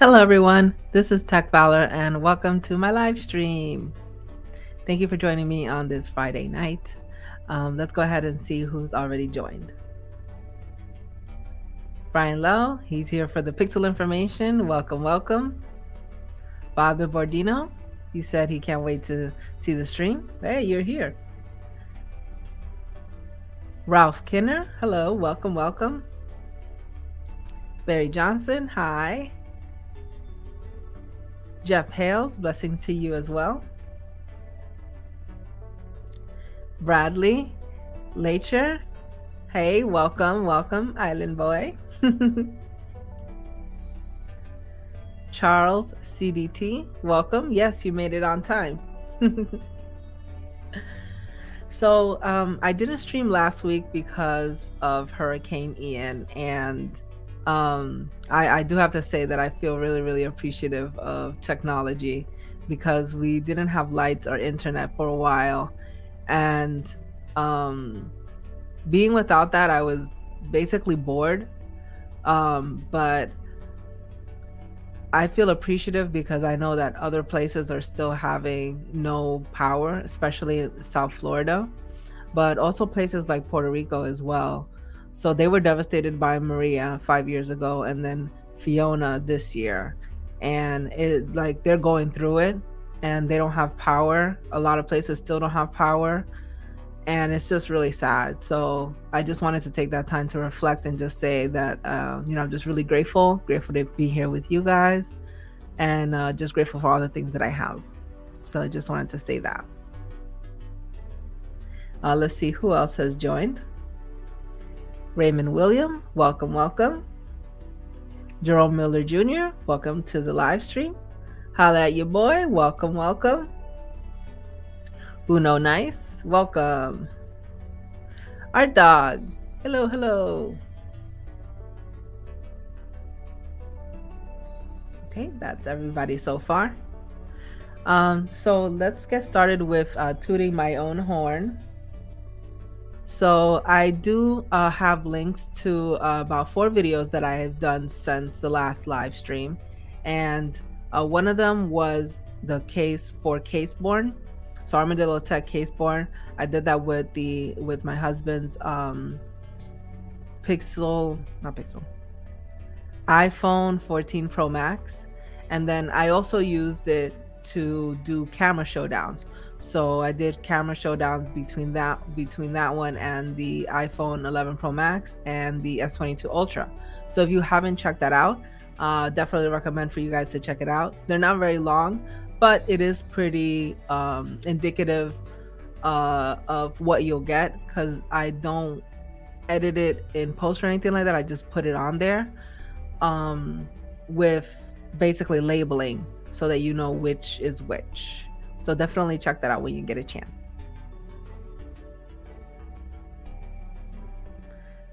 Hello, everyone. This is Tech Valor, and welcome to my live stream. Thank you for joining me on this Friday night. Um, let's go ahead and see who's already joined. Brian Lowe, he's here for the pixel information. Welcome, welcome. Bobby Bordino, he said he can't wait to see the stream. Hey, you're here. Ralph Kinner, hello, welcome, welcome. Barry Johnson, hi. Jeff Hales, blessing to you as well. Bradley Lacher, hey, welcome, welcome, Island Boy. Charles CDT, welcome. Yes, you made it on time. so, um, I didn't stream last week because of Hurricane Ian, and um, I, I do have to say that I feel really, really appreciative of technology because we didn't have lights or internet for a while. And um, being without that, I was basically bored. Um, but I feel appreciative because I know that other places are still having no power, especially South Florida, but also places like Puerto Rico as well. So they were devastated by Maria five years ago and then Fiona this year. And it like they're going through it and they don't have power. A lot of places still don't have power. And it's just really sad. So I just wanted to take that time to reflect and just say that, uh, you know, I'm just really grateful, grateful to be here with you guys, and uh, just grateful for all the things that I have. So I just wanted to say that. Uh, let's see who else has joined. Raymond William, welcome, welcome. Jerome Miller Jr., welcome to the live stream. Holla at your boy, welcome, welcome. Uno Nice, welcome. Our dog, hello, hello. Okay, that's everybody so far. Um, so let's get started with uh, tooting my own horn. So I do uh, have links to uh, about four videos that I have done since the last live stream, and uh, one of them was the case for Caseborne. So Armadillo Tech Caseborne. I did that with the with my husband's um, Pixel, not Pixel, iPhone 14 Pro Max, and then I also used it to do camera showdowns. So I did camera showdowns between that between that one and the iPhone 11 Pro Max and the S22 Ultra. So if you haven't checked that out, uh, definitely recommend for you guys to check it out. They're not very long, but it is pretty um, indicative uh, of what you'll get because I don't edit it in post or anything like that. I just put it on there um, with basically labeling so that you know which is which. So definitely check that out when you get a chance.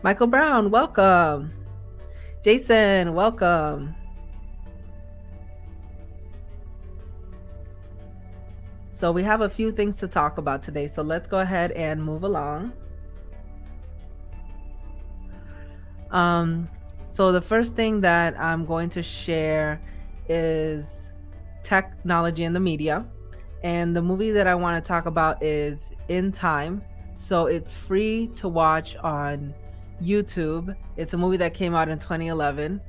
Michael Brown, welcome. Jason, welcome. So we have a few things to talk about today. So let's go ahead and move along. Um, so the first thing that I'm going to share is technology in the media. And the movie that I want to talk about is In Time. So it's free to watch on YouTube. It's a movie that came out in 2011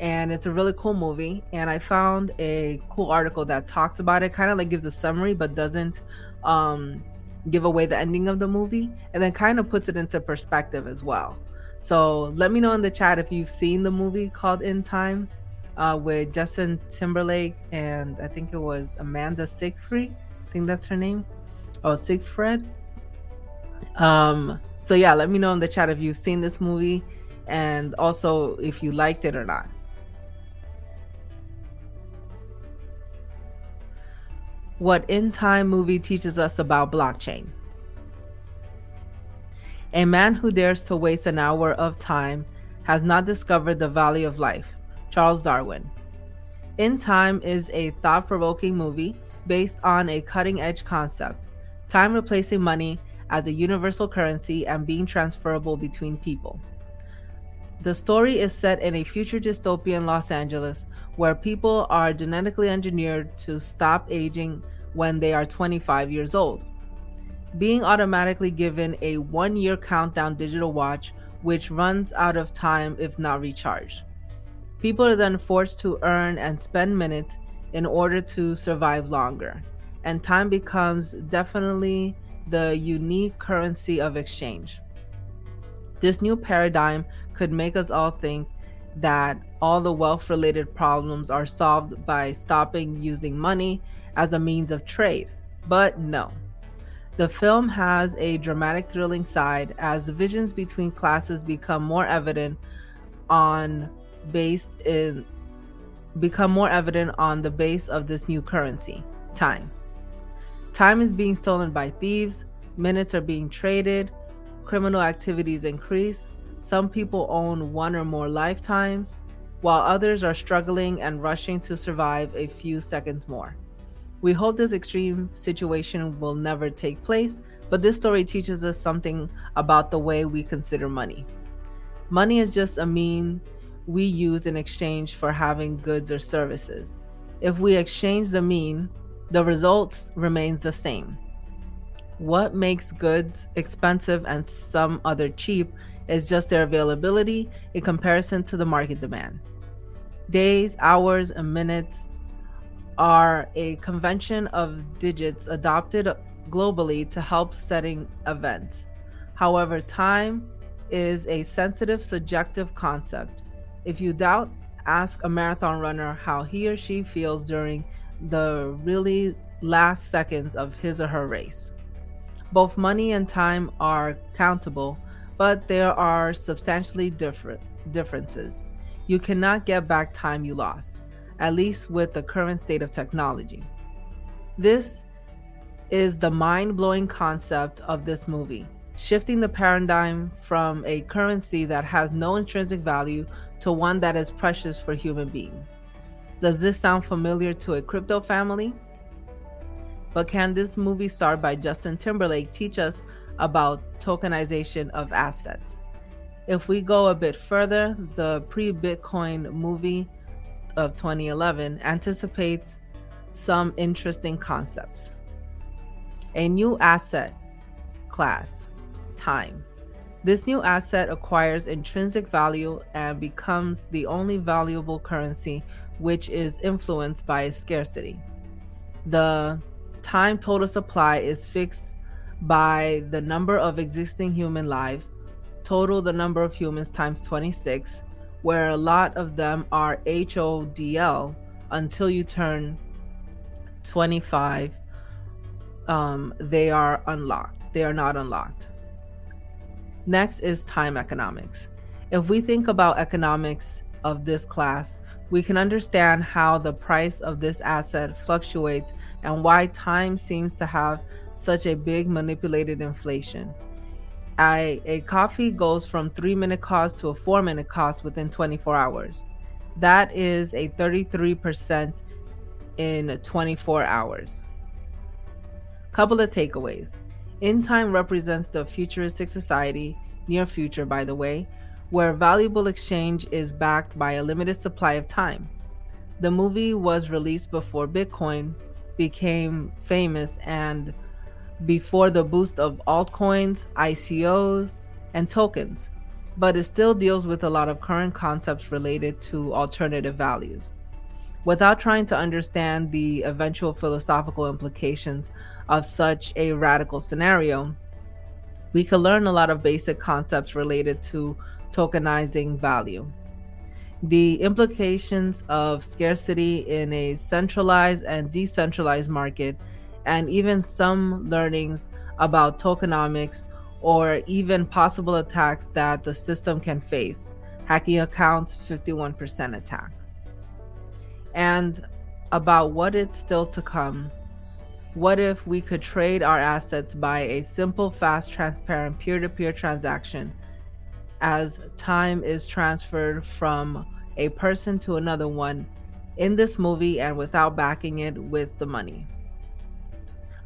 and it's a really cool movie. And I found a cool article that talks about it, kind of like gives a summary, but doesn't um, give away the ending of the movie, and then kind of puts it into perspective as well. So let me know in the chat if you've seen the movie called In Time uh, with Justin Timberlake and I think it was Amanda Siegfried. I think that's her name. Oh, Seyfried. Um, so yeah, let me know in the chat if you've seen this movie and also if you liked it or not. What In Time movie teaches us about blockchain? A man who dares to waste an hour of time has not discovered the value of life. Charles Darwin. In Time is a thought provoking movie based on a cutting edge concept time replacing money as a universal currency and being transferable between people. The story is set in a future dystopian Los Angeles where people are genetically engineered to stop aging when they are 25 years old. Being automatically given a one year countdown digital watch, which runs out of time if not recharged. People are then forced to earn and spend minutes in order to survive longer, and time becomes definitely the unique currency of exchange. This new paradigm could make us all think that all the wealth related problems are solved by stopping using money as a means of trade. But no. The film has a dramatic, thrilling side as the visions between classes become more evident on based in become more evident on the base of this new currency, time. Time is being stolen by thieves, minutes are being traded, criminal activities increase. Some people own one or more lifetimes, while others are struggling and rushing to survive a few seconds more. We hope this extreme situation will never take place, but this story teaches us something about the way we consider money. Money is just a mean we use in exchange for having goods or services. If we exchange the mean, the results remains the same. What makes goods expensive and some other cheap is just their availability in comparison to the market demand. Days, hours, and minutes are a convention of digits adopted globally to help setting events. However, time is a sensitive, subjective concept. If you doubt, ask a marathon runner how he or she feels during the really last seconds of his or her race. Both money and time are countable, but there are substantially different differences. You cannot get back time you lost, at least with the current state of technology. This is the mind blowing concept of this movie, shifting the paradigm from a currency that has no intrinsic value to one that is precious for human beings. Does this sound familiar to a crypto family? But can this movie star by Justin Timberlake teach us about tokenization of assets? If we go a bit further, the pre Bitcoin movie of 2011 anticipates some interesting concepts. A new asset class, time. This new asset acquires intrinsic value and becomes the only valuable currency which is influenced by its scarcity. The time total supply is fixed by the number of existing human lives, total the number of humans times 26, where a lot of them are HODL until you turn 25. Um, they are unlocked. They are not unlocked. Next is time economics. If we think about economics of this class, we can understand how the price of this asset fluctuates and why time seems to have such a big manipulated inflation. I, a coffee goes from three minute cost to a four minute cost within 24 hours. That is a 33% in 24 hours. Couple of takeaways. In time represents the futuristic society, near future, by the way, where valuable exchange is backed by a limited supply of time. The movie was released before Bitcoin became famous and before the boost of altcoins, ICOs, and tokens, but it still deals with a lot of current concepts related to alternative values. Without trying to understand the eventual philosophical implications of such a radical scenario, we could learn a lot of basic concepts related to tokenizing value. The implications of scarcity in a centralized and decentralized market, and even some learnings about tokenomics or even possible attacks that the system can face. Hacking accounts, 51% attack. And about what is still to come. What if we could trade our assets by a simple, fast, transparent peer to peer transaction as time is transferred from a person to another one in this movie and without backing it with the money.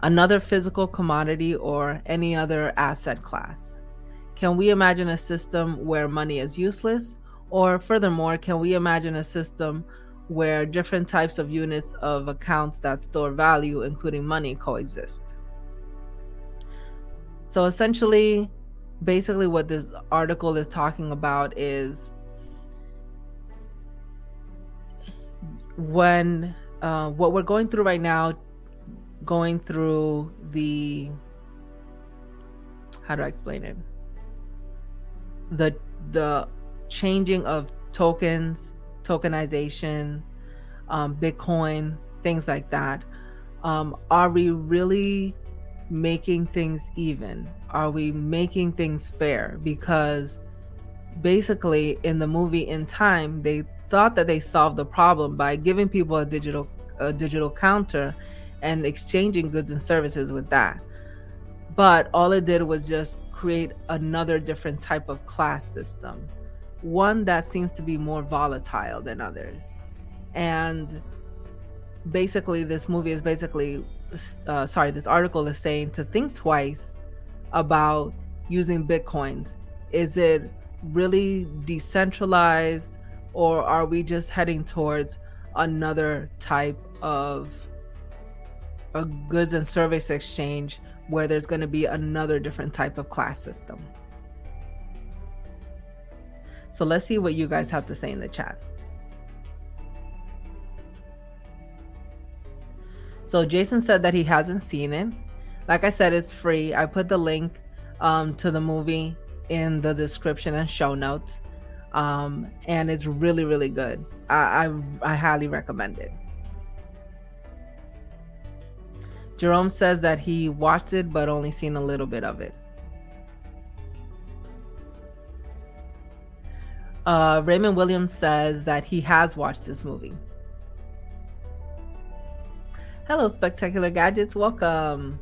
Another physical commodity or any other asset class. Can we imagine a system where money is useless? Or furthermore, can we imagine a system where different types of units of accounts that store value, including money, coexist. So essentially, basically, what this article is talking about is when uh, what we're going through right now, going through the how do I explain it? The the changing of tokens, tokenization, um, Bitcoin, things like that. Um, are we really making things even? Are we making things fair? Because basically, in the movie In Time, they thought that they solved the problem by giving people a digital a digital counter and exchanging goods and services with that. But all it did was just create another different type of class system, one that seems to be more volatile than others. And basically, this movie is basically, uh, sorry, this article is saying to think twice about using Bitcoins. Is it really decentralized, or are we just heading towards another type of a goods and service exchange where there's going to be another different type of class system. So let's see what you guys have to say in the chat. So Jason said that he hasn't seen it. Like I said, it's free. I put the link um, to the movie in the description and show notes. Um, and it's really, really good. I, I, I highly recommend it. Jerome says that he watched it but only seen a little bit of it. Uh, Raymond Williams says that he has watched this movie. Hello, Spectacular Gadgets. Welcome.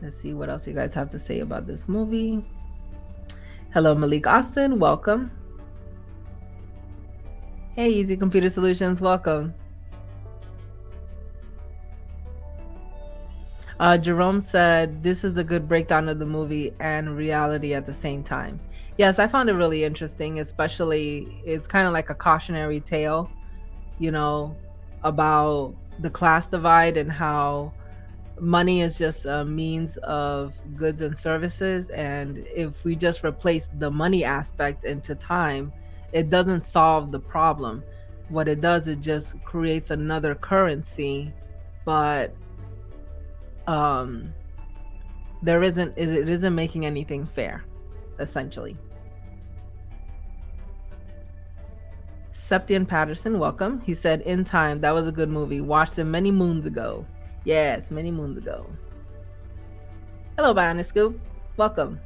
Let's see what else you guys have to say about this movie. Hello, Malik Austin. Welcome. Hey, Easy Computer Solutions, welcome. Uh, Jerome said, This is a good breakdown of the movie and reality at the same time. Yes, I found it really interesting, especially it's kind of like a cautionary tale, you know, about the class divide and how money is just a means of goods and services. And if we just replace the money aspect into time, it doesn't solve the problem. What it does, it just creates another currency, but um, there isn't is it isn't making anything fair, essentially. Septian Patterson, welcome. He said, "In time, that was a good movie. Watched it many moons ago. Yes, many moons ago." Hello, Bionic Scoop. Welcome.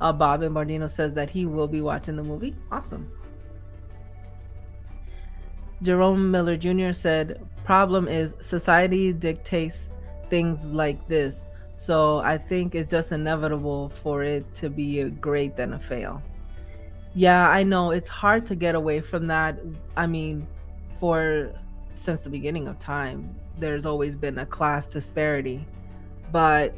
Uh, Bob and Bardino says that he will be watching the movie. Awesome. Jerome Miller Jr. said, "Problem is society dictates things like this, so I think it's just inevitable for it to be a great than a fail." Yeah, I know it's hard to get away from that. I mean, for since the beginning of time, there's always been a class disparity, but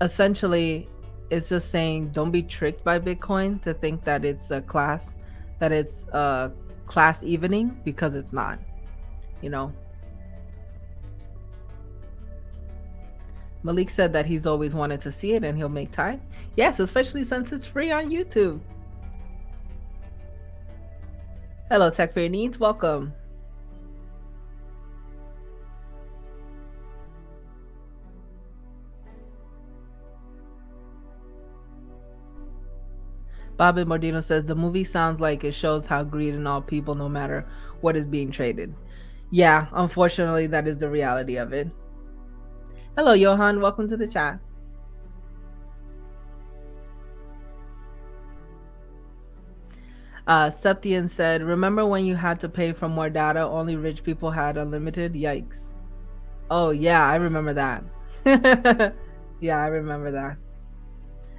essentially it's just saying don't be tricked by Bitcoin to think that it's a class, that it's a class evening because it's not, you know. Malik said that he's always wanted to see it and he'll make time. Yes, especially since it's free on YouTube. Hello, Tech for Your Needs. Welcome. Bobby Mordino says the movie sounds like it shows how greed in all people, no matter what is being traded. Yeah, unfortunately, that is the reality of it. Hello, Johan. Welcome to the chat. Uh, Septian said, Remember when you had to pay for more data? Only rich people had unlimited? Yikes. Oh, yeah, I remember that. yeah, I remember that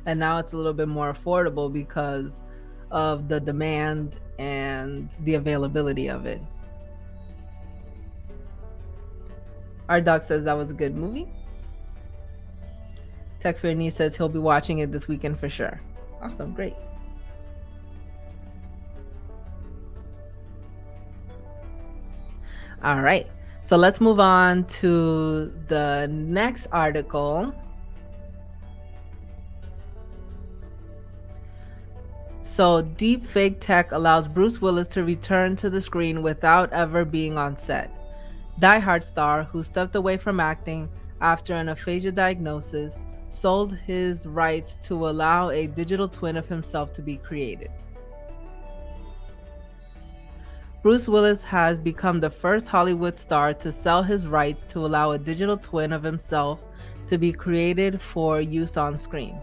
and now it's a little bit more affordable because of the demand and the availability of it. Our dog says that was a good movie. Tech Fear says he'll be watching it this weekend for sure. Awesome, great. All right. So let's move on to the next article. So, deep fake tech allows Bruce Willis to return to the screen without ever being on set. Die Hard star, who stepped away from acting after an aphasia diagnosis, sold his rights to allow a digital twin of himself to be created. Bruce Willis has become the first Hollywood star to sell his rights to allow a digital twin of himself to be created for use on screen.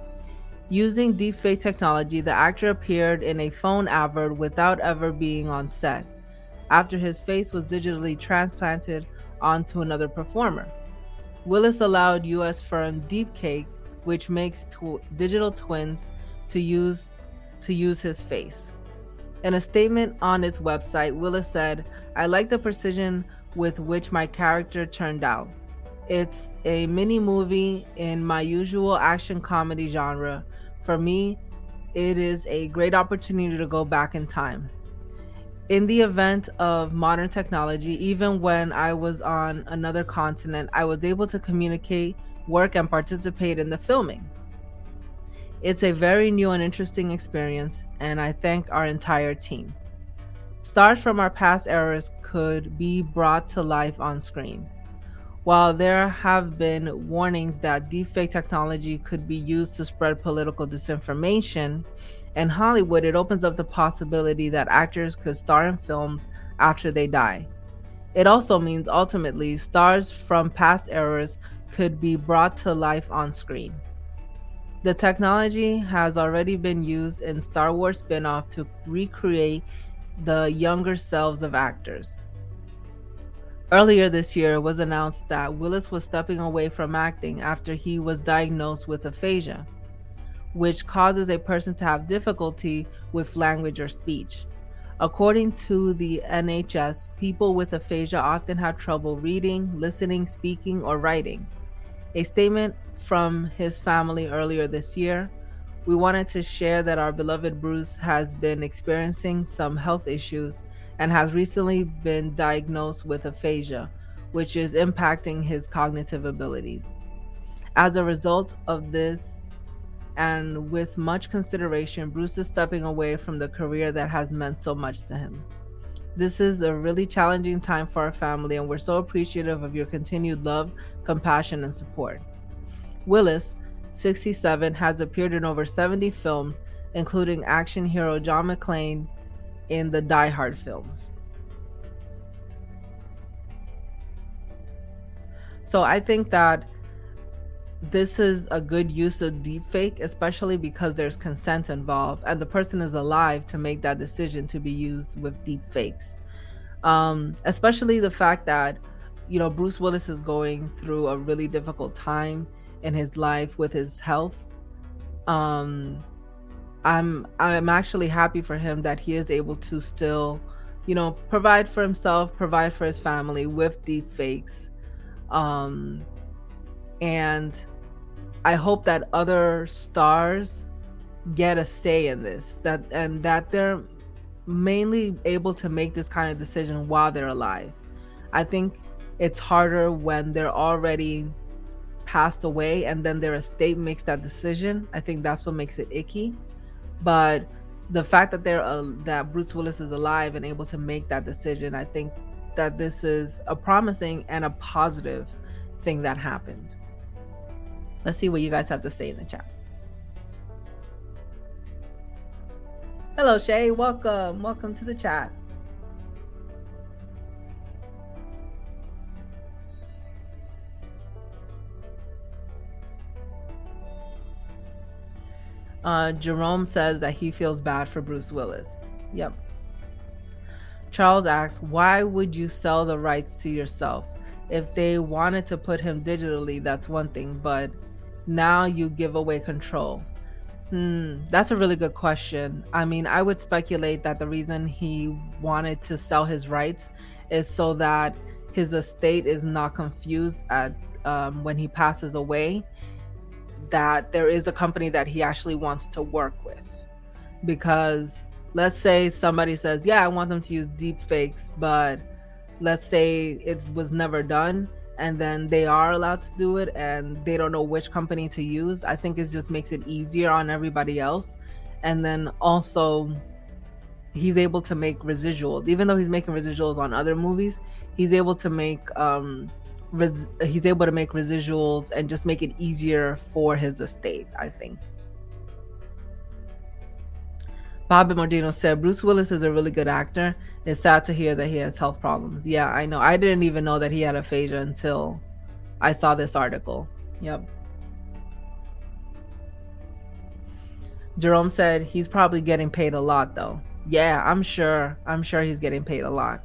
Using deepfake technology, the actor appeared in a phone advert without ever being on set, after his face was digitally transplanted onto another performer. Willis allowed US firm Deepcake, which makes tw- digital twins, to use to use his face. In a statement on its website, Willis said, "I like the precision with which my character turned out. It's a mini movie in my usual action comedy genre. For me, it is a great opportunity to go back in time in the event of modern technology, even when I was on another continent, I was able to communicate, work, and participate in the filming. It's a very new and interesting experience, and I thank our entire team. Stars from our past eras could be brought to life on screen. While there have been warnings that deepfake technology could be used to spread political disinformation, in Hollywood, it opens up the possibility that actors could star in films after they die. It also means ultimately stars from past eras could be brought to life on screen. The technology has already been used in Star Wars spin off to recreate the younger selves of actors. Earlier this year, it was announced that Willis was stepping away from acting after he was diagnosed with aphasia which causes a person to have difficulty with language or speech. According to the NHS, people with aphasia often have trouble reading, listening, speaking, or writing. A statement from his family earlier this year we wanted to share that our beloved Bruce has been experiencing some health issues and has recently been diagnosed with aphasia, which is impacting his cognitive abilities. As a result of this and with much consideration, Bruce is stepping away from the career that has meant so much to him. This is a really challenging time for our family, and we're so appreciative of your continued love, compassion, and support. Willis, 67, has appeared in over 70 films, including action hero John McClane in the Die Hard films. So I think that this is a good use of deepfake, especially because there's consent involved and the person is alive to make that decision to be used with deepfakes. Um, especially the fact that, you know, Bruce Willis is going through a really difficult time in his life with his health. Um, I'm I'm actually happy for him that he is able to still, you know, provide for himself, provide for his family with deepfakes. Um, and I hope that other stars get a say in this that and that they're mainly able to make this kind of decision while they're alive. I think it's harder when they're already passed away and then their estate makes that decision. I think that's what makes it icky. But the fact that they're uh, that Bruce Willis is alive and able to make that decision, I think that this is a promising and a positive thing that happened. Let's see what you guys have to say in the chat. Hello, Shay. Welcome. Welcome to the chat. Uh, Jerome says that he feels bad for Bruce Willis. Yep. Charles asks, why would you sell the rights to yourself? If they wanted to put him digitally, that's one thing, but now you give away control? Hmm, that's a really good question. I mean, I would speculate that the reason he wanted to sell his rights is so that his estate is not confused at um, when he passes away. That there is a company that he actually wants to work with. Because let's say somebody says, Yeah, I want them to use deep fakes, but let's say it was never done and then they are allowed to do it and they don't know which company to use. I think it just makes it easier on everybody else. And then also he's able to make residuals. Even though he's making residuals on other movies, he's able to make um res- he's able to make residuals and just make it easier for his estate, I think. Bobby Mordino said Bruce Willis is a really good actor. It's sad to hear that he has health problems. Yeah, I know. I didn't even know that he had aphasia until I saw this article. Yep. Jerome said he's probably getting paid a lot though. Yeah, I'm sure. I'm sure he's getting paid a lot.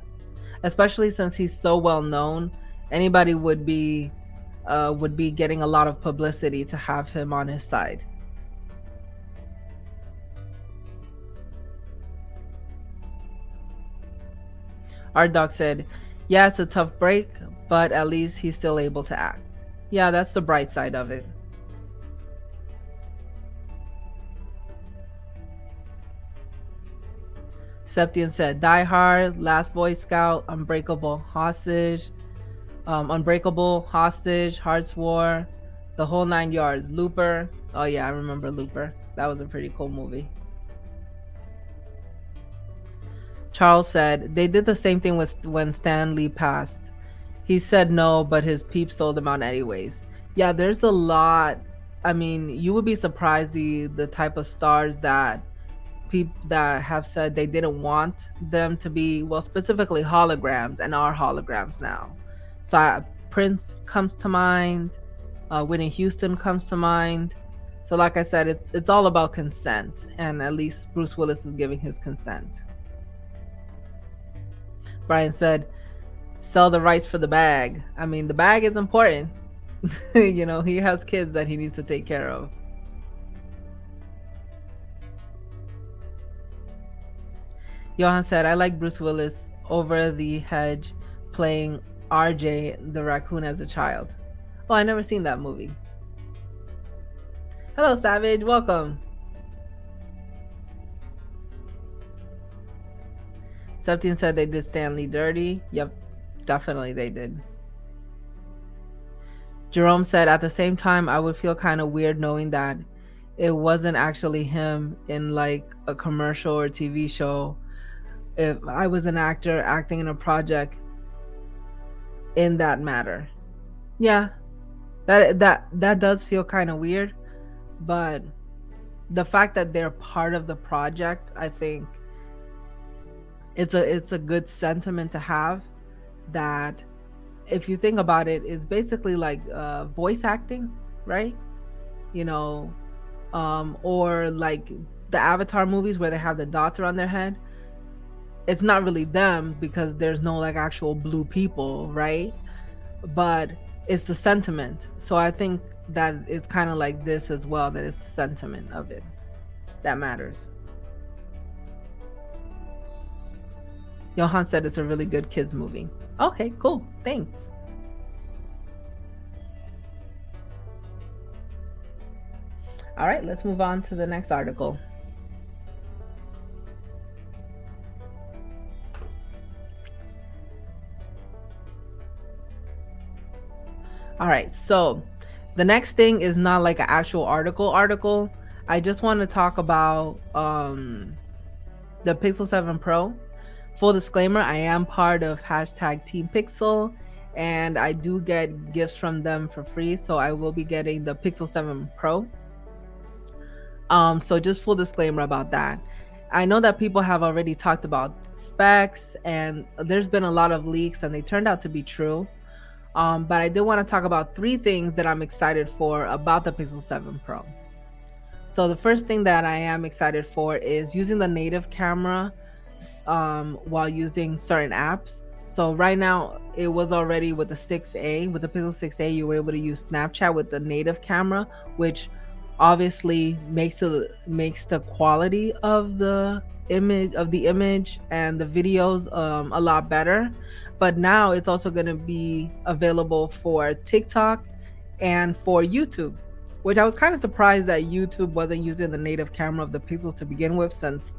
Especially since he's so well known. Anybody would be uh, would be getting a lot of publicity to have him on his side. Our dog said, Yeah, it's a tough break, but at least he's still able to act. Yeah, that's the bright side of it. Septian said, Die Hard, Last Boy Scout, Unbreakable Hostage, um, Unbreakable Hostage, Hart's War, The Whole Nine Yards, Looper. Oh, yeah, I remember Looper. That was a pretty cool movie. Charles said they did the same thing with when Stan Lee passed. He said no, but his peeps sold him out anyways. Yeah, there's a lot. I mean, you would be surprised the the type of stars that people that have said they didn't want them to be well, specifically holograms, and are holograms now. So I, Prince comes to mind. Uh, Whitney Houston comes to mind. So, like I said, it's it's all about consent, and at least Bruce Willis is giving his consent. Brian said, sell the rights for the bag. I mean, the bag is important. you know, he has kids that he needs to take care of. Johan said, I like Bruce Willis over the hedge playing RJ the raccoon as a child. Oh, I never seen that movie. Hello, Savage. Welcome. Septien said they did Stan Lee dirty. Yep, definitely they did. Jerome said at the same time, I would feel kind of weird knowing that it wasn't actually him in like a commercial or TV show. If I was an actor acting in a project in that matter. Yeah. That that that does feel kind of weird, but the fact that they're part of the project, I think it's a it's a good sentiment to have that if you think about it is basically like uh, voice acting right you know um or like the avatar movies where they have the dots around their head it's not really them because there's no like actual blue people right but it's the sentiment so i think that it's kind of like this as well that it's the sentiment of it that matters Johan said it's a really good kids movie. Okay, cool. Thanks. All right, let's move on to the next article. All right, so the next thing is not like an actual article article. I just want to talk about um the Pixel 7 Pro. Full disclaimer i am part of hashtag team pixel and i do get gifts from them for free so i will be getting the pixel 7 pro. Um so just full disclaimer about that. I know that people have already talked about specs and there's been a lot of leaks and they turned out to be true um, but i do want to talk about three things that i'm excited for about the pixel 7 pro so the first thing that i am excited for is using the native camera um, while using certain apps. So right now it was already with the 6A, with the Pixel 6A, you were able to use Snapchat with the native camera, which obviously makes it makes the quality of the image of the image and the videos um, a lot better. But now it's also going to be available for TikTok and for YouTube. which I was kind of surprised that YouTube wasn't using the native camera of the Pixels to begin with, since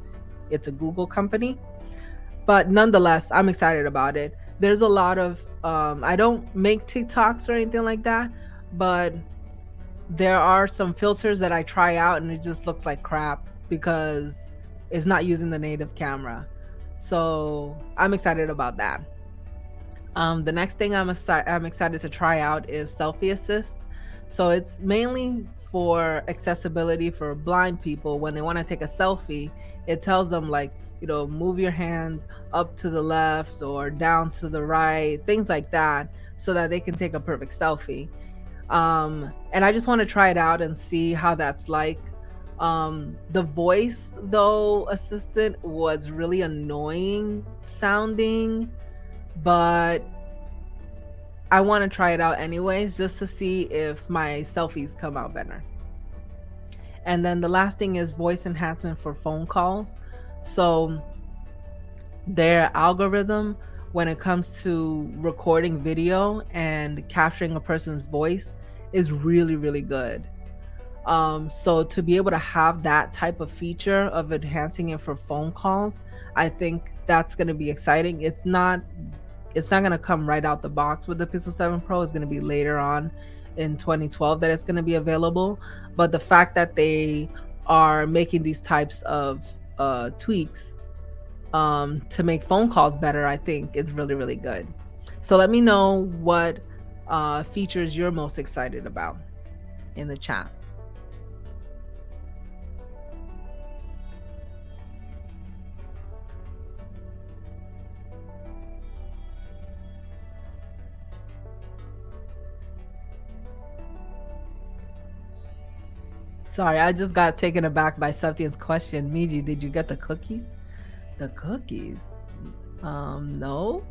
it's a Google company. But nonetheless, I'm excited about it. There's a lot of um, I don't make TikToks or anything like that, but there are some filters that I try out and it just looks like crap because it's not using the native camera. So I'm excited about that. Um, the next thing I'm, assi- I'm excited to try out is Selfie Assist. So it's mainly for accessibility for blind people. When they want to take a selfie, it tells them like, you know, move your hand up to the left or down to the right, things like that, so that they can take a perfect selfie. Um, and I just want to try it out and see how that's like. Um, the voice, though, assistant was really annoying sounding, but I want to try it out anyways, just to see if my selfies come out better. And then the last thing is voice enhancement for phone calls. So their algorithm when it comes to recording video and capturing a person's voice is really really good. Um, so to be able to have that type of feature of enhancing it for phone calls i think that's going to be exciting. It's not it's not going to come right out the box with the pixel 7 pro. It's going to be later on in 2012 that it's going to be available. But the fact that they are making these types of uh, tweaks um, to make phone calls better, I think is really, really good. So let me know what uh, features you're most excited about in the chat. Sorry, I just got taken aback by Septian's question. Miji, did you get the cookies? The cookies? Um, no.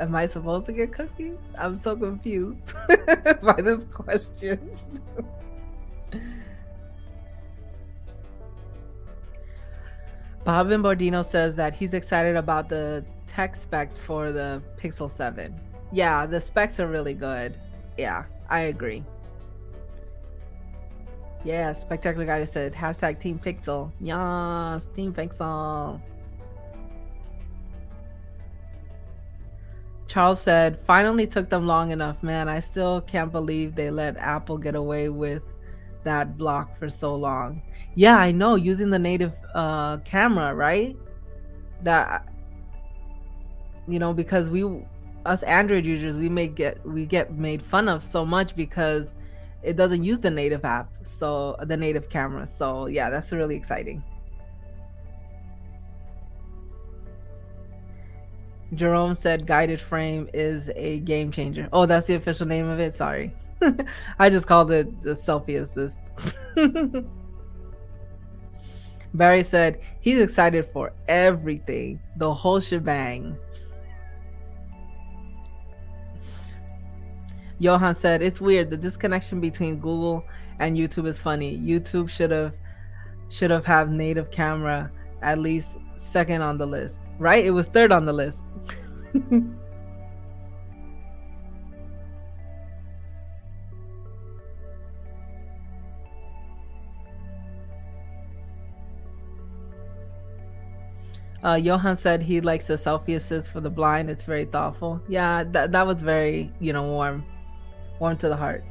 Am I supposed to get cookies? I'm so confused by this question. Bob Bordino says that he's excited about the tech specs for the Pixel 7. Yeah, the specs are really good. Yeah, I agree. Yeah, Spectacular Guy said hashtag Team Pixel. Yes, Team Pixel. Charles said, finally took them long enough, man. I still can't believe they let Apple get away with that block for so long. Yeah, I know, using the native uh, camera, right? That you know, because we us Android users, we may get we get made fun of so much because it doesn't use the native app, so the native camera. So yeah, that's really exciting. Jerome said guided frame is a game changer. Oh, that's the official name of it. Sorry. I just called it the selfie assist. Barry said he's excited for everything, the whole shebang. Johan said it's weird. The disconnection between Google and YouTube is funny. YouTube should have should have have native camera at least second on the list, right? It was third on the list. Uh, Johan said he likes the selfie assist for the blind. It's very thoughtful. Yeah, that that was very you know warm warm to the heart.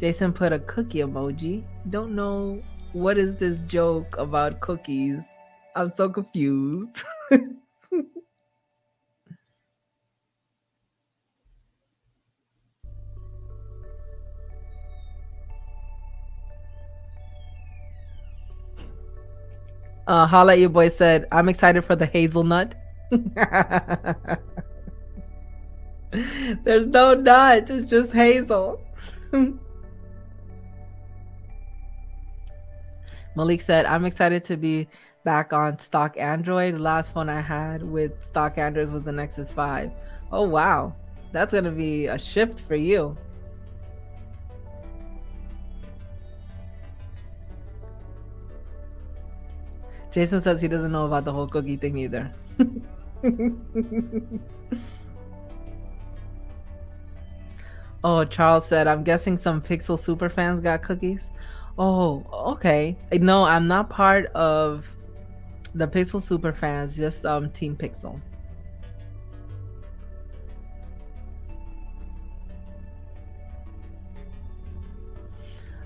Jason put a cookie emoji. Don't know what is this joke about cookies. I'm so confused. uh, holla at your boy said, I'm excited for the hazelnut. There's no nuts, it's just hazel. Malik said, I'm excited to be back on stock Android. The last phone I had with stock Androids was the Nexus 5. Oh, wow. That's going to be a shift for you. Jason says he doesn't know about the whole cookie thing either. Oh, Charles said, I'm guessing some Pixel super fans got cookies. Oh, okay. No, I'm not part of the Pixel super fans, just um Team Pixel.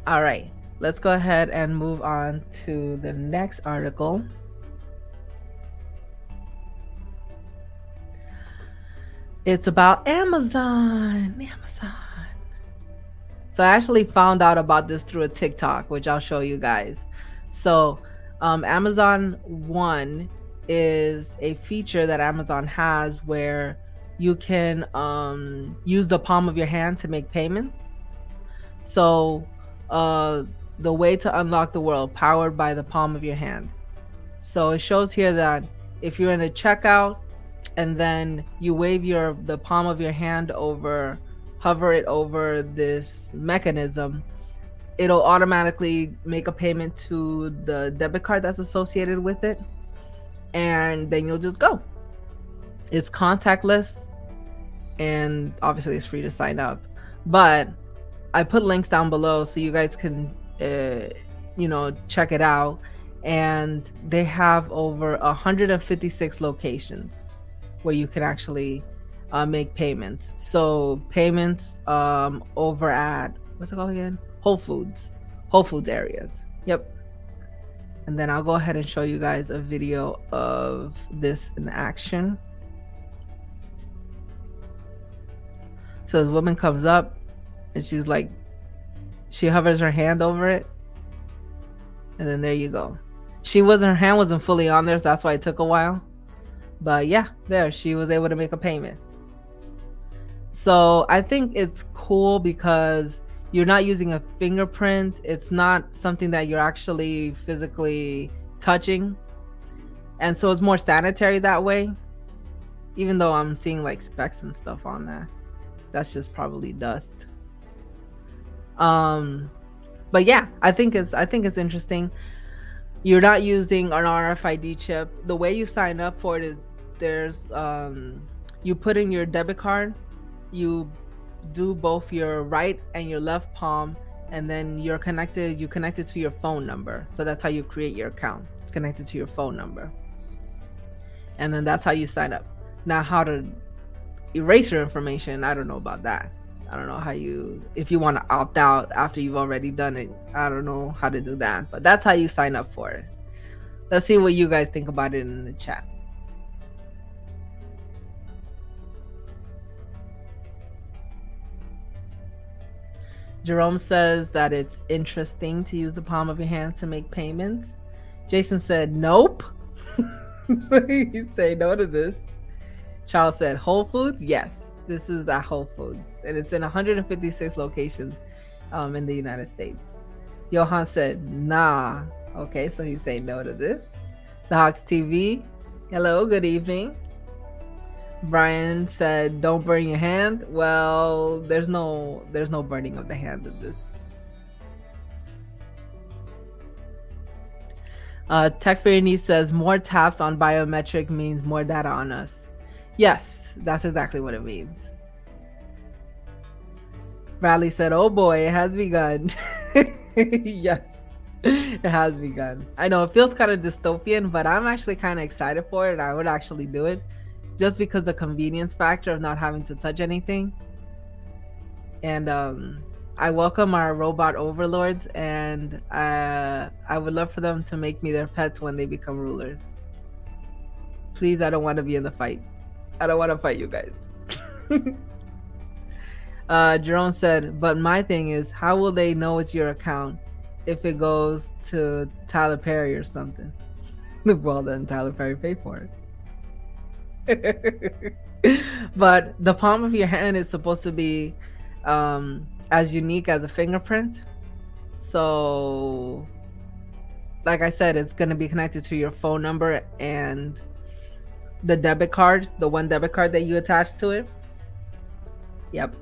All right, let's go ahead and move on to the next article. It's about Amazon. Amazon. So I actually found out about this through a TikTok, which I'll show you guys. So, um, Amazon One is a feature that Amazon has where you can um, use the palm of your hand to make payments. So uh, the way to unlock the world, powered by the palm of your hand. So it shows here that if you're in a checkout and then you wave your the palm of your hand over, hover it over this mechanism, it'll automatically make a payment to the debit card that's associated with it, and then you'll just go. It's contactless, and obviously it's free to sign up, but I put links down below so you guys can, uh, you know, check it out. And they have over 156 locations where you can actually uh, make payments. So payments um, over at what's it called again? Whole Foods, Whole Foods areas. Yep. And then I'll go ahead and show you guys a video of this in action. So this woman comes up, and she's like she hovers her hand over it and then there you go she wasn't her hand wasn't fully on there so that's why it took a while but yeah there she was able to make a payment so i think it's cool because you're not using a fingerprint it's not something that you're actually physically touching and so it's more sanitary that way even though i'm seeing like specks and stuff on that that's just probably dust um, but yeah, I think it's I think it's interesting. You're not using an RFID chip. The way you sign up for it is there's um, you put in your debit card, you do both your right and your left palm, and then you're connected. You connect it to your phone number. So that's how you create your account. It's connected to your phone number, and then that's how you sign up. Now, how to erase your information? I don't know about that. I don't know how you if you want to opt out after you've already done it. I don't know how to do that, but that's how you sign up for it. Let's see what you guys think about it in the chat. Jerome says that it's interesting to use the palm of your hands to make payments. Jason said, Nope. he say no to this. Charles said, Whole Foods? Yes. This is at Whole Foods, and it's in 156 locations um, in the United States. Johan said, "Nah." Okay, so he's saying no to this. The Hawks TV. Hello, good evening. Brian said, "Don't burn your hand." Well, there's no there's no burning of the hand in this. Uh, Tech Fairy says more taps on biometric means more data on us. Yes, that's exactly what it means. Bradley said, Oh boy, it has begun. yes, it has begun. I know it feels kind of dystopian, but I'm actually kind of excited for it. I would actually do it just because the convenience factor of not having to touch anything. And um, I welcome our robot overlords, and uh, I would love for them to make me their pets when they become rulers. Please, I don't want to be in the fight. I don't want to fight you guys. uh, Jerome said, but my thing is, how will they know it's your account if it goes to Tyler Perry or something? well, then Tyler Perry pay for it. but the palm of your hand is supposed to be um, as unique as a fingerprint. So, like I said, it's going to be connected to your phone number and the debit card, the one debit card that you attach to it. Yep.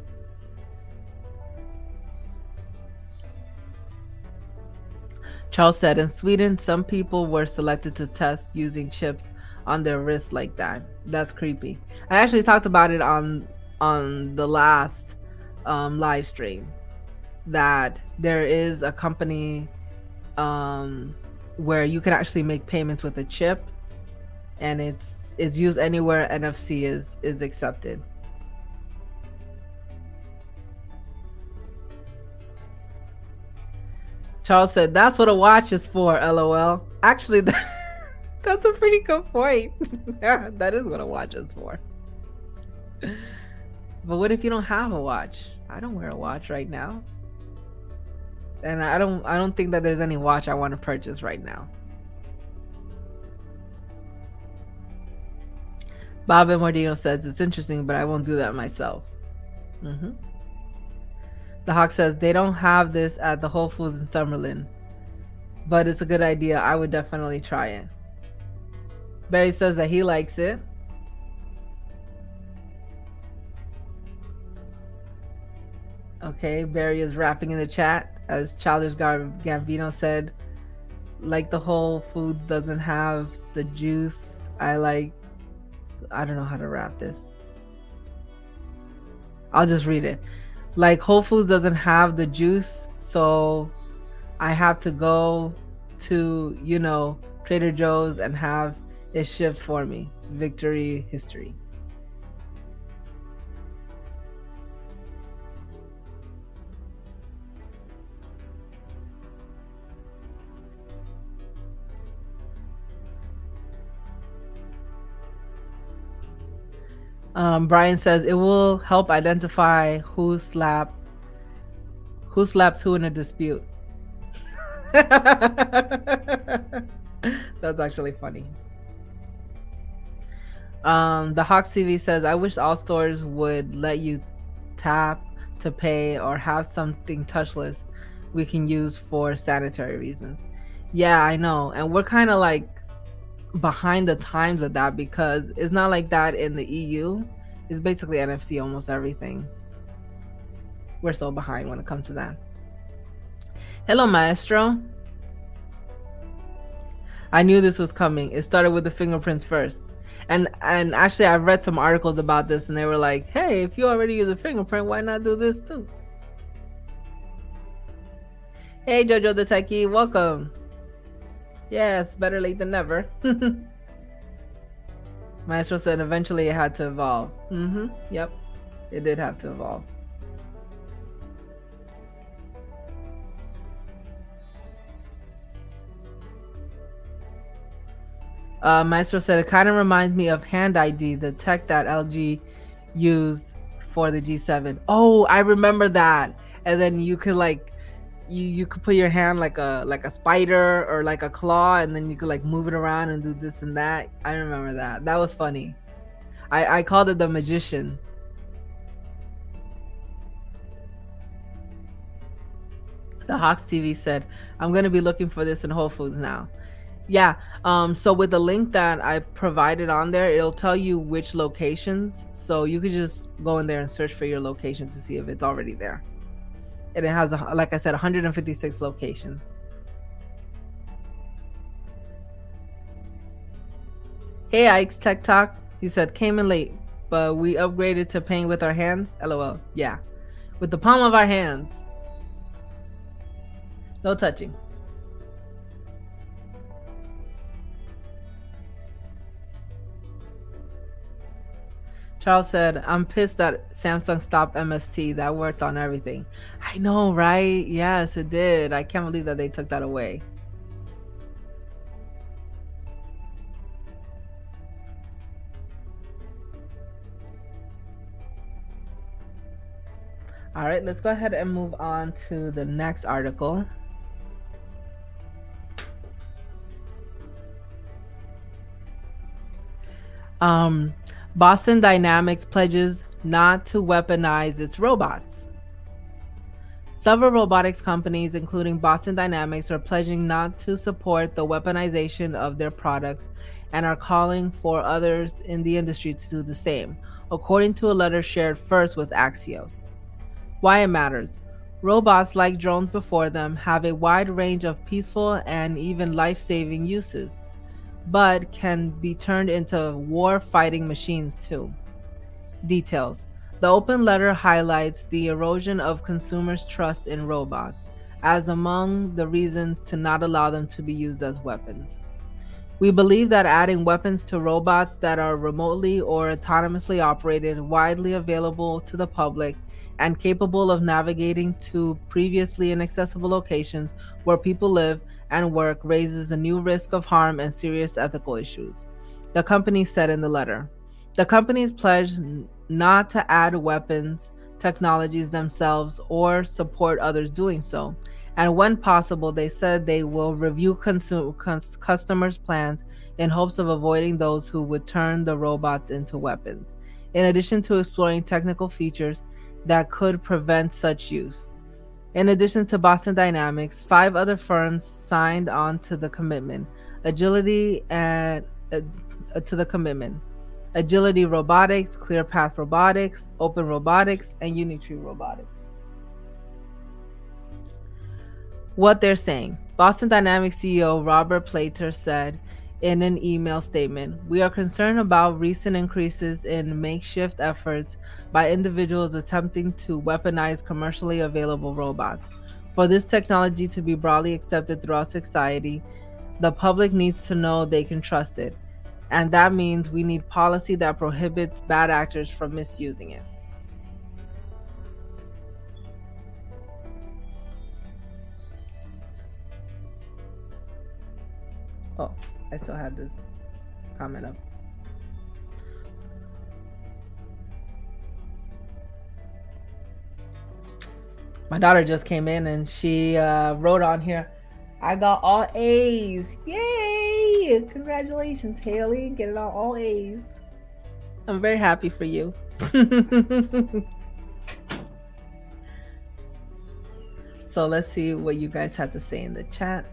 Charles said in Sweden, some people were selected to test using chips on their wrists like that. That's creepy. I actually talked about it on on the last um, live stream that there is a company um, where you can actually make payments with a chip, and it's it's used anywhere NFC is is accepted. Charles said, "That's what a watch is for." LOL. Actually, that's a pretty good point. that is what a watch is for. But what if you don't have a watch? I don't wear a watch right now. And I don't I don't think that there's any watch I want to purchase right now. Bob and Mordino says it's interesting, but I won't do that myself. Mm-hmm. The Hawk says they don't have this at the Whole Foods in Summerlin, but it's a good idea. I would definitely try it. Barry says that he likes it. Okay, Barry is rapping in the chat as Childish Gambino said, like the Whole Foods doesn't have the juice. I like, I don't know how to wrap this. I'll just read it. Like Whole Foods doesn't have the juice, so I have to go to, you know, Trader Joe's and have it shipped for me. Victory history. Um, Brian says it will help identify who slapped who slapped who in a dispute. That's actually funny. Um, the Hawks TV says, I wish all stores would let you tap to pay or have something touchless we can use for sanitary reasons. Yeah, I know. And we're kind of like behind the times with that because it's not like that in the EU. It's basically NFC almost everything. We're so behind when it comes to that. Hello, Maestro. I knew this was coming. It started with the fingerprints first. And and actually I've read some articles about this and they were like, "Hey, if you already use a fingerprint, why not do this too?" Hey Jojo the Techie, welcome. Yes, better late than never. Maestro said eventually it had to evolve. Mm-hmm. Yep. It did have to evolve. Uh, Maestro said it kind of reminds me of Hand ID, the tech that LG used for the G7. Oh, I remember that. And then you could like you you could put your hand like a like a spider or like a claw and then you could like move it around and do this and that. I remember that. That was funny. I i called it the magician. The hawks tv said i'm going to be looking for this in whole foods now yeah um so with the link that i provided on there it'll tell you which locations so you could just go in there and search for your location to see if it's already there and it has, like I said, 156 locations. Hey, Ike's Tech Talk. He said, came in late, but we upgraded to paying with our hands. LOL. Yeah. With the palm of our hands. No touching. Charles said, I'm pissed that Samsung stopped MST. That worked on everything. I know, right? Yes, it did. I can't believe that they took that away. All right, let's go ahead and move on to the next article. Um, Boston Dynamics pledges not to weaponize its robots. Several robotics companies, including Boston Dynamics, are pledging not to support the weaponization of their products and are calling for others in the industry to do the same, according to a letter shared first with Axios. Why it matters. Robots, like drones before them, have a wide range of peaceful and even life saving uses but can be turned into war fighting machines too. Details The open letter highlights the erosion of consumers' trust in robots as among the reasons to not allow them to be used as weapons. We believe that adding weapons to robots that are remotely or autonomously operated, widely available to the public, and capable of navigating to previously inaccessible locations where people live and work raises a new risk of harm and serious ethical issues. The company said in the letter. The companies pledged not to add weapons technologies themselves or support others doing so. And when possible, they said they will review cons- customers' plans in hopes of avoiding those who would turn the robots into weapons, in addition to exploring technical features that could prevent such use. In addition to Boston Dynamics, five other firms signed on to the commitment. Agility and uh, to the commitment. Agility Robotics, ClearPath Robotics, Open Robotics, and Unitree Robotics. What they're saying Boston Dynamics CEO Robert Playter said in an email statement We are concerned about recent increases in makeshift efforts by individuals attempting to weaponize commercially available robots. For this technology to be broadly accepted throughout society, the public needs to know they can trust it. And that means we need policy that prohibits bad actors from misusing it. Oh, I still had this comment up. My daughter just came in and she uh, wrote on here I got all A's. Yay! Congratulations, Haley. Get it all, all A's. I'm very happy for you. so let's see what you guys have to say in the chat.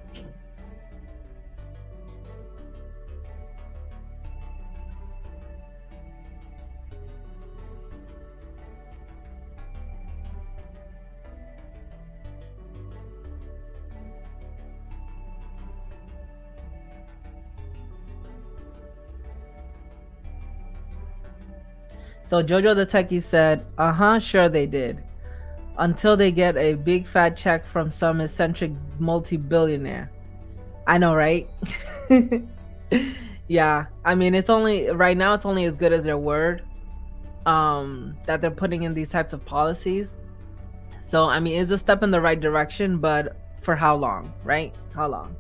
So Jojo the Techie said, uh huh, sure they did. Until they get a big fat check from some eccentric multi billionaire. I know, right? yeah. I mean, it's only, right now, it's only as good as their word um, that they're putting in these types of policies. So, I mean, it's a step in the right direction, but for how long, right? How long?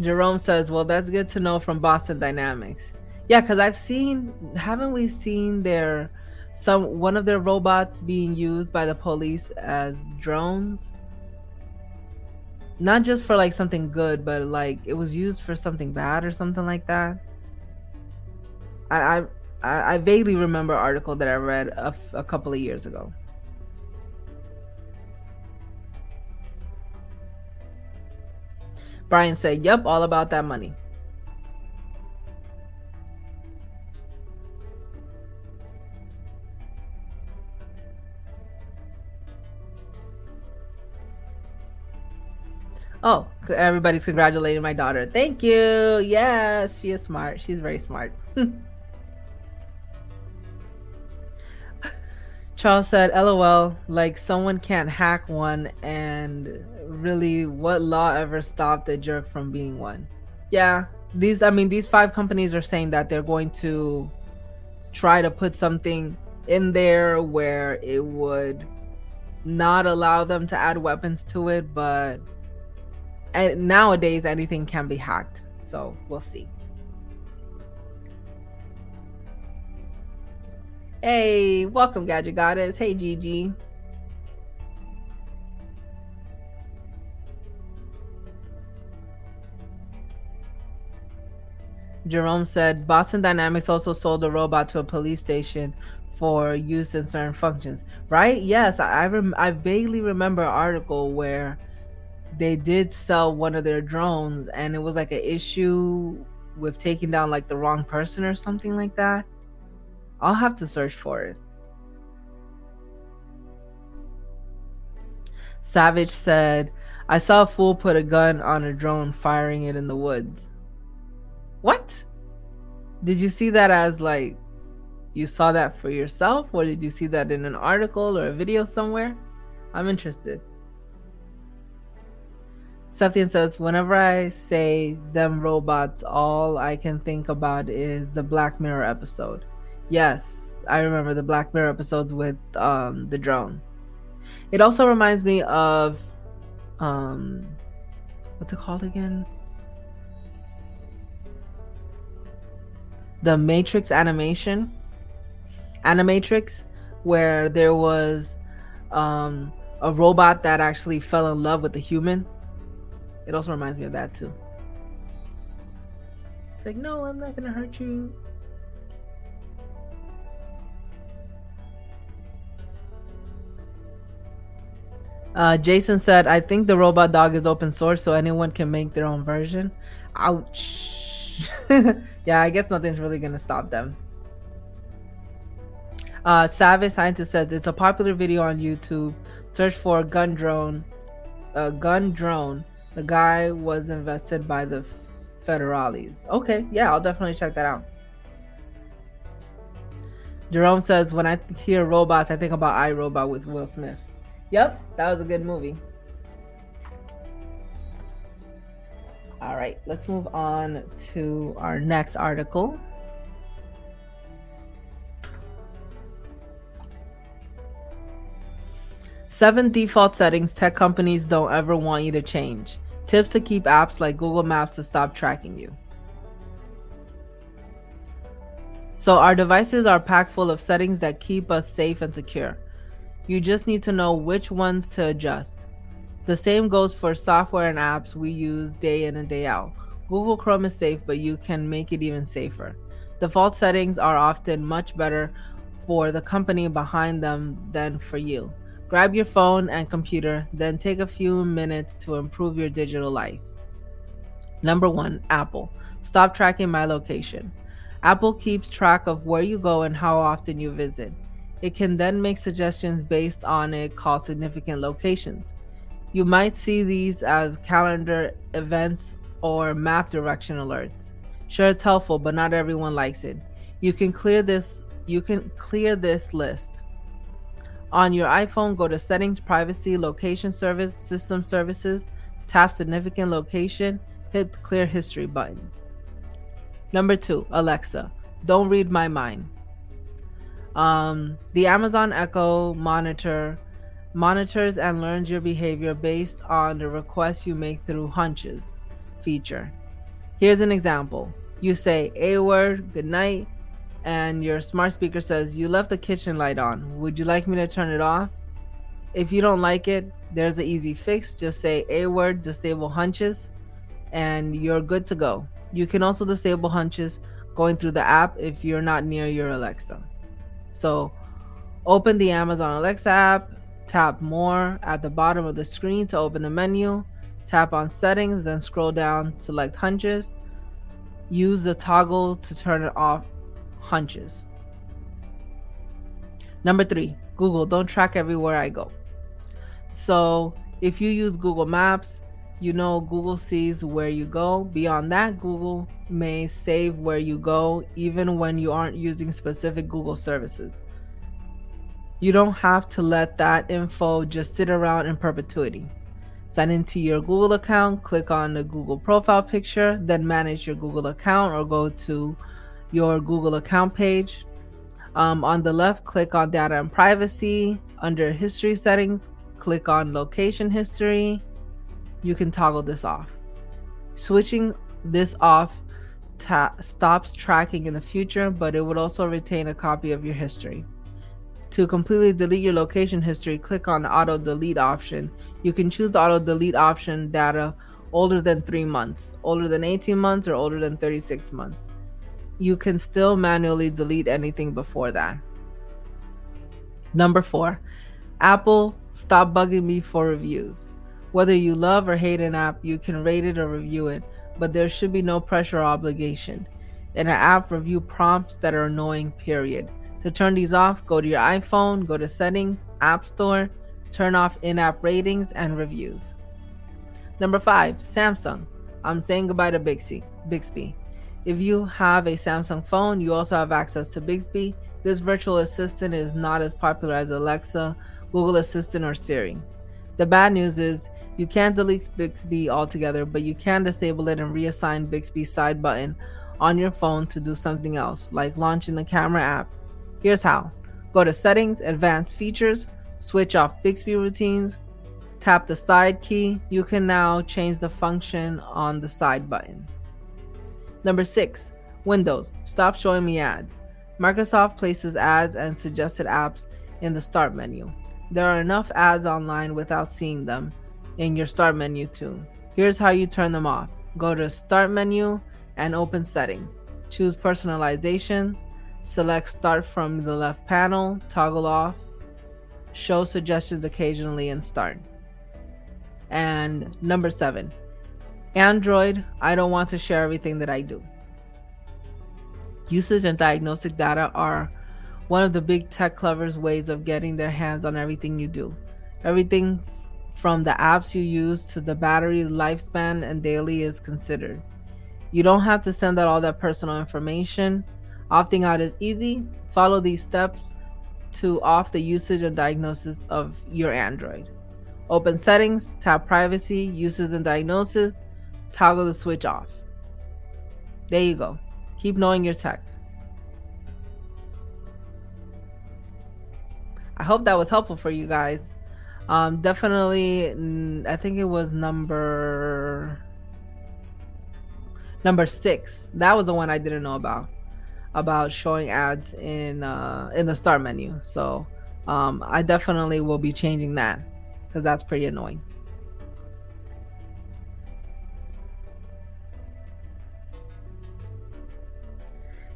Jerome says, well, that's good to know from Boston Dynamics. Yeah, because I've seen, haven't we seen their some one of their robots being used by the police as drones? Not just for like something good, but like it was used for something bad or something like that. I I, I vaguely remember an article that I read a, a couple of years ago. Brian said, "Yep, all about that money." Oh, everybody's congratulating my daughter. Thank you. Yes, she is smart. She's very smart. Charles said, LOL, like someone can't hack one, and really, what law ever stopped a jerk from being one? Yeah, these, I mean, these five companies are saying that they're going to try to put something in there where it would not allow them to add weapons to it, but and nowadays anything can be hacked. So we'll see. Hey, welcome, Gadget Goddess. Hey, Gigi. Jerome said Boston Dynamics also sold a robot to a police station for use in certain functions. Right? Yes, I rem- I vaguely remember an article where they did sell one of their drones and it was like an issue with taking down like the wrong person or something like that. I'll have to search for it. Savage said, I saw a fool put a gun on a drone firing it in the woods. What? Did you see that as like you saw that for yourself, or did you see that in an article or a video somewhere? I'm interested. Septian says, whenever I say them robots, all I can think about is the Black Mirror episode. Yes, I remember the Black Mirror episodes with um, the drone. It also reminds me of um, what's it called again? The Matrix animation, Animatrix, where there was um, a robot that actually fell in love with a human it also reminds me of that too. It's like, no, I'm not gonna hurt you. Uh, Jason said, I think the robot dog is open source, so anyone can make their own version. Ouch. yeah, I guess nothing's really gonna stop them. Uh, Savage Scientist says it's a popular video on YouTube. Search for gun drone, uh, gun drone the guy was invested by the federales. Okay, yeah, I'll definitely check that out. Jerome says, when I hear robots, I think about iRobot with Will Smith. Yep, that was a good movie. All right, let's move on to our next article. Seven default settings tech companies don't ever want you to change. Tips to keep apps like Google Maps to stop tracking you. So, our devices are packed full of settings that keep us safe and secure. You just need to know which ones to adjust. The same goes for software and apps we use day in and day out. Google Chrome is safe, but you can make it even safer. Default settings are often much better for the company behind them than for you. Grab your phone and computer, then take a few minutes to improve your digital life. Number one, Apple. Stop tracking my location. Apple keeps track of where you go and how often you visit. It can then make suggestions based on it called significant locations. You might see these as calendar events or map direction alerts. Sure it's helpful, but not everyone likes it. You can clear this you can clear this list. On your iPhone, go to Settings, Privacy, Location Service, System Services, tap Significant Location, hit the Clear History button. Number two, Alexa, don't read my mind. Um, the Amazon Echo monitor monitors and learns your behavior based on the requests you make through hunches feature. Here's an example. You say a word, good night, and your smart speaker says, You left the kitchen light on. Would you like me to turn it off? If you don't like it, there's an easy fix. Just say a word, disable hunches, and you're good to go. You can also disable hunches going through the app if you're not near your Alexa. So open the Amazon Alexa app, tap more at the bottom of the screen to open the menu, tap on settings, then scroll down, select hunches. Use the toggle to turn it off hunches. Number three, Google. Don't track everywhere I go. So if you use Google Maps, you know Google sees where you go. Beyond that, Google may save where you go even when you aren't using specific Google services. You don't have to let that info just sit around in perpetuity. Sign into your Google account, click on the Google profile picture, then manage your Google account or go to your Google account page. Um, on the left, click on Data and Privacy. Under History Settings, click on Location History. You can toggle this off. Switching this off ta- stops tracking in the future, but it would also retain a copy of your history. To completely delete your location history, click on the auto delete option. You can choose the auto delete option data older than three months, older than 18 months, or older than 36 months you can still manually delete anything before that. Number four, Apple, stop bugging me for reviews. Whether you love or hate an app, you can rate it or review it, but there should be no pressure or obligation. In an app, review prompts that are annoying, period. To turn these off, go to your iPhone, go to Settings, App Store, turn off in app ratings and reviews. Number five, Samsung. I'm saying goodbye to Bixby. Bixby. If you have a Samsung phone, you also have access to Bixby. This virtual assistant is not as popular as Alexa, Google Assistant, or Siri. The bad news is you can't delete Bixby altogether, but you can disable it and reassign Bixby's side button on your phone to do something else, like launching the camera app. Here's how go to Settings, Advanced Features, switch off Bixby routines, tap the side key. You can now change the function on the side button. Number six, Windows. Stop showing me ads. Microsoft places ads and suggested apps in the start menu. There are enough ads online without seeing them in your start menu too. Here's how you turn them off. Go to start menu and open settings. Choose personalization. Select start from the left panel, toggle off, show suggestions occasionally and start. And number seven, Android, I don't want to share everything that I do. Usage and diagnostic data are one of the big tech lovers' ways of getting their hands on everything you do. Everything from the apps you use to the battery lifespan and daily is considered. You don't have to send out all that personal information. Opting out is easy. Follow these steps to off the usage and diagnosis of your Android. Open settings, tap privacy, uses and diagnosis, toggle the switch off. There you go. Keep knowing your tech. I hope that was helpful for you guys. Um, definitely, I think it was number number six. That was the one I didn't know about about showing ads in uh, in the start menu. So um, I definitely will be changing that because that's pretty annoying.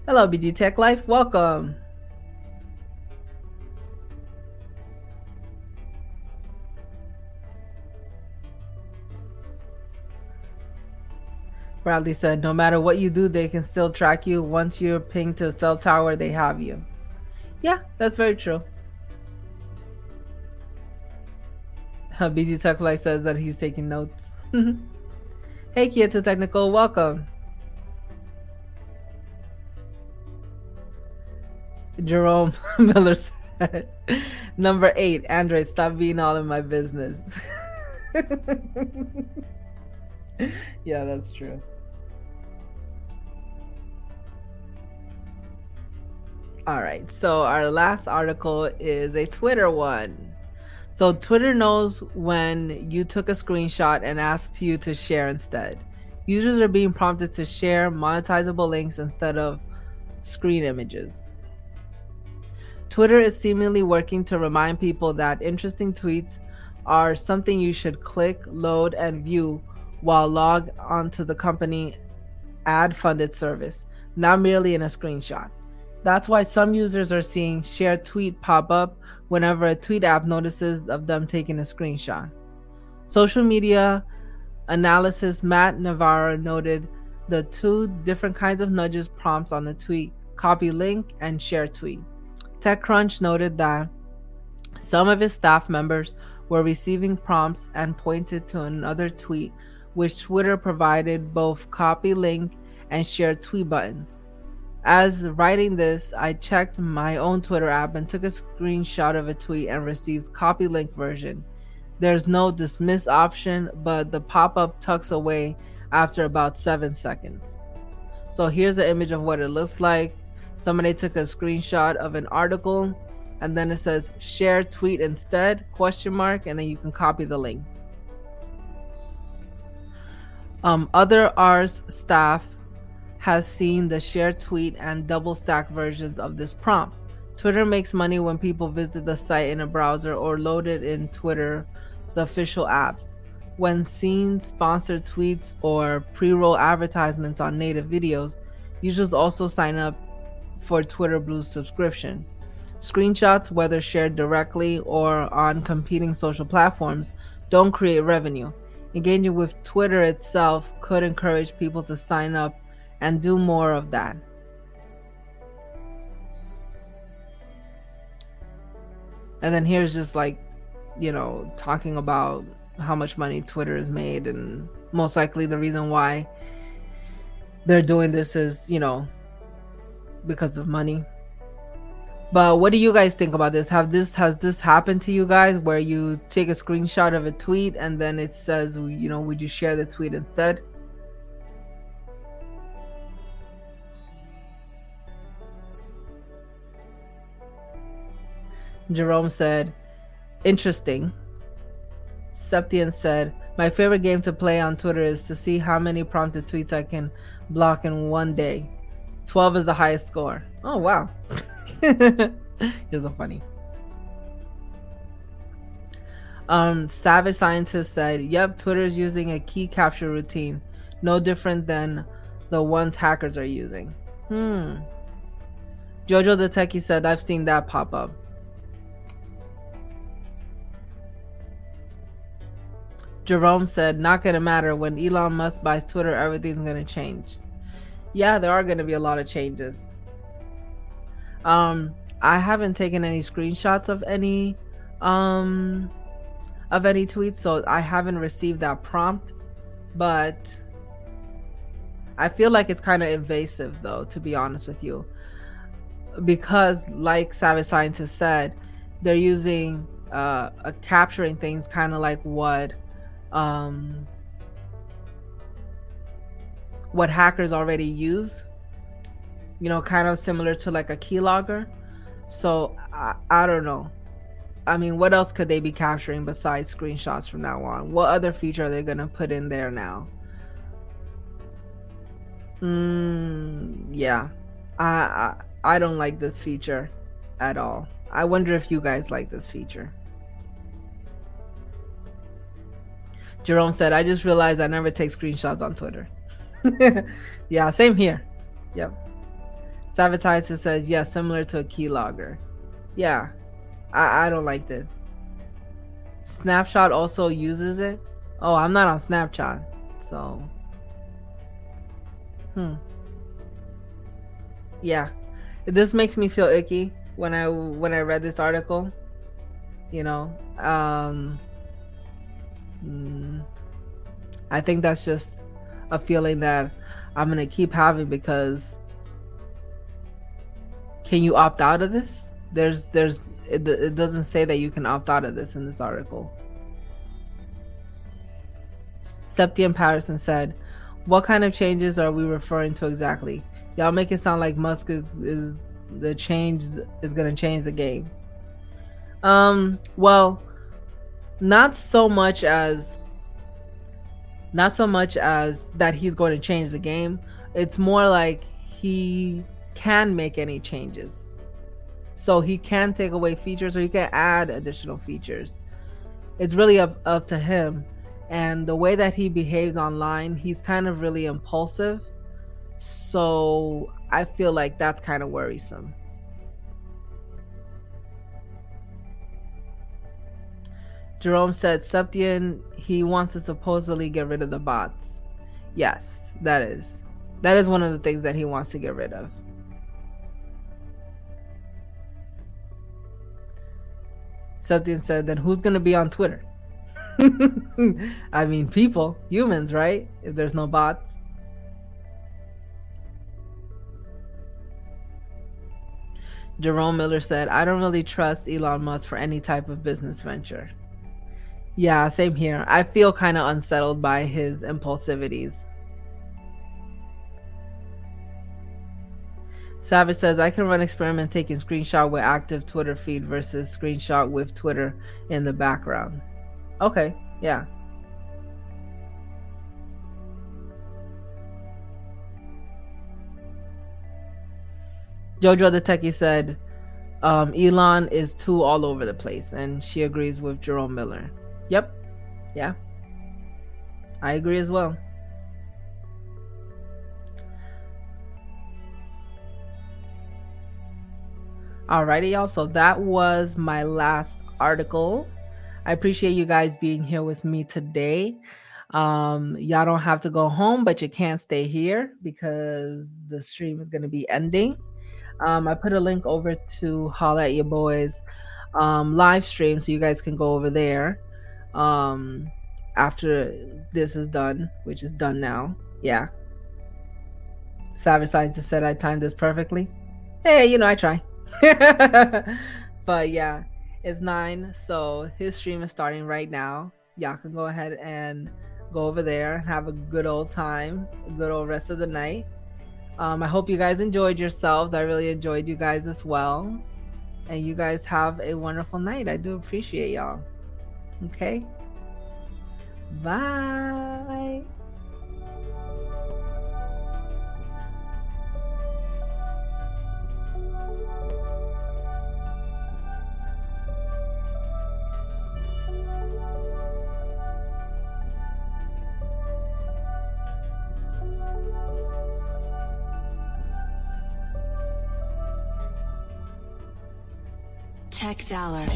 Hello, BG Tech Life. Welcome. Bradley said, no matter what you do, they can still track you. Once you're pinged to a cell tower, they have you. Yeah, that's very true. BG Tech Life says that he's taking notes. hey, Kyoto Technical, welcome. Jerome Miller said, Number eight, Android, stop being all in my business. yeah, that's true. All right, so our last article is a Twitter one. So, Twitter knows when you took a screenshot and asked you to share instead. Users are being prompted to share monetizable links instead of screen images. Twitter is seemingly working to remind people that interesting tweets are something you should click, load, and view while logged onto the company ad funded service, not merely in a screenshot. That's why some users are seeing share tweet pop up whenever a tweet app notices of them taking a screenshot. Social media analysis Matt Navarro noted the two different kinds of nudges prompts on the tweet copy link and share tweet. TechCrunch noted that some of his staff members were receiving prompts and pointed to another tweet, which Twitter provided both copy link and share tweet buttons. As writing this, I checked my own Twitter app and took a screenshot of a tweet and received copy link version. There's no dismiss option, but the pop up tucks away after about seven seconds. So here's the image of what it looks like. Somebody took a screenshot of an article and then it says share tweet instead question mark and then you can copy the link. Um, other Ars staff has seen the share tweet and double stack versions of this prompt. Twitter makes money when people visit the site in a browser or load it in Twitter's official apps. When seeing sponsored tweets or pre roll advertisements on native videos, users also sign up for Twitter Blue's subscription. Screenshots, whether shared directly or on competing social platforms, don't create revenue. Engaging with Twitter itself could encourage people to sign up and do more of that. And then here's just like, you know, talking about how much money Twitter has made, and most likely the reason why they're doing this is, you know, because of money. But what do you guys think about this? Have this has this happened to you guys where you take a screenshot of a tweet and then it says, you know, would you share the tweet instead? Jerome said, interesting. Septian said, my favorite game to play on Twitter is to see how many prompted tweets I can block in one day. 12 is the highest score. Oh, wow. You're so funny. Um, Savage Scientist said, Yep, Twitter is using a key capture routine. No different than the ones hackers are using. Hmm. Jojo the Techie said, I've seen that pop up. Jerome said, Not gonna matter. When Elon Musk buys Twitter, everything's gonna change. Yeah, there are gonna be a lot of changes. Um, I haven't taken any screenshots of any um of any tweets, so I haven't received that prompt, but I feel like it's kind of invasive though, to be honest with you. Because like Savage Scientist said, they're using uh, capturing things kind of like what um, what hackers already use. You know, kind of similar to like a keylogger. So I, I don't know. I mean, what else could they be capturing besides screenshots from now on? What other feature are they gonna put in there now? Mm, yeah, I, I I don't like this feature at all. I wonder if you guys like this feature. Jerome said, I just realized I never take screenshots on Twitter. yeah, same here. Yep. Savatizer says, yeah, similar to a keylogger. Yeah, I, I don't like this. Snapchat also uses it. Oh, I'm not on Snapchat, so. Hmm. Yeah, this makes me feel icky when I when I read this article. You know, um, Mm, I think that's just a feeling that I'm going to keep having because can you opt out of this? There's, there's, it, it doesn't say that you can opt out of this in this article. Septian Patterson said, What kind of changes are we referring to exactly? Y'all make it sound like Musk is, is the change is going to change the game. Um, well, not so much as not so much as that he's going to change the game. It's more like he can make any changes. So he can take away features or he can add additional features. It's really up, up to him. And the way that he behaves online, he's kind of really impulsive. So I feel like that's kind of worrisome. Jerome said Septian he wants to supposedly get rid of the bots. Yes, that is. That is one of the things that he wants to get rid of. Septian said, then who's going to be on Twitter? I mean, people, humans, right? If there's no bots. Jerome Miller said, I don't really trust Elon Musk for any type of business venture. Yeah, same here. I feel kind of unsettled by his impulsivities. Savage says I can run experiment taking screenshot with active Twitter feed versus screenshot with Twitter in the background. Okay, yeah. Jojo the Techie said um, Elon is too all over the place, and she agrees with Jerome Miller. Yep. Yeah. I agree as well. Alrighty, y'all. So that was my last article. I appreciate you guys being here with me today. Um, y'all don't have to go home, but you can't stay here because the stream is going to be ending. Um, I put a link over to Holla at Your Boys um, live stream so you guys can go over there um after this is done, which is done now. Yeah. Savage Scientist said I timed this perfectly. Hey, you know, I try. but yeah, it's nine. So his stream is starting right now. Y'all can go ahead and go over there and have a good old time, a good old rest of the night. Um, I hope you guys enjoyed yourselves. I really enjoyed you guys as well. And you guys have a wonderful night. I do appreciate y'all. Okay. Bye. Tech Valor.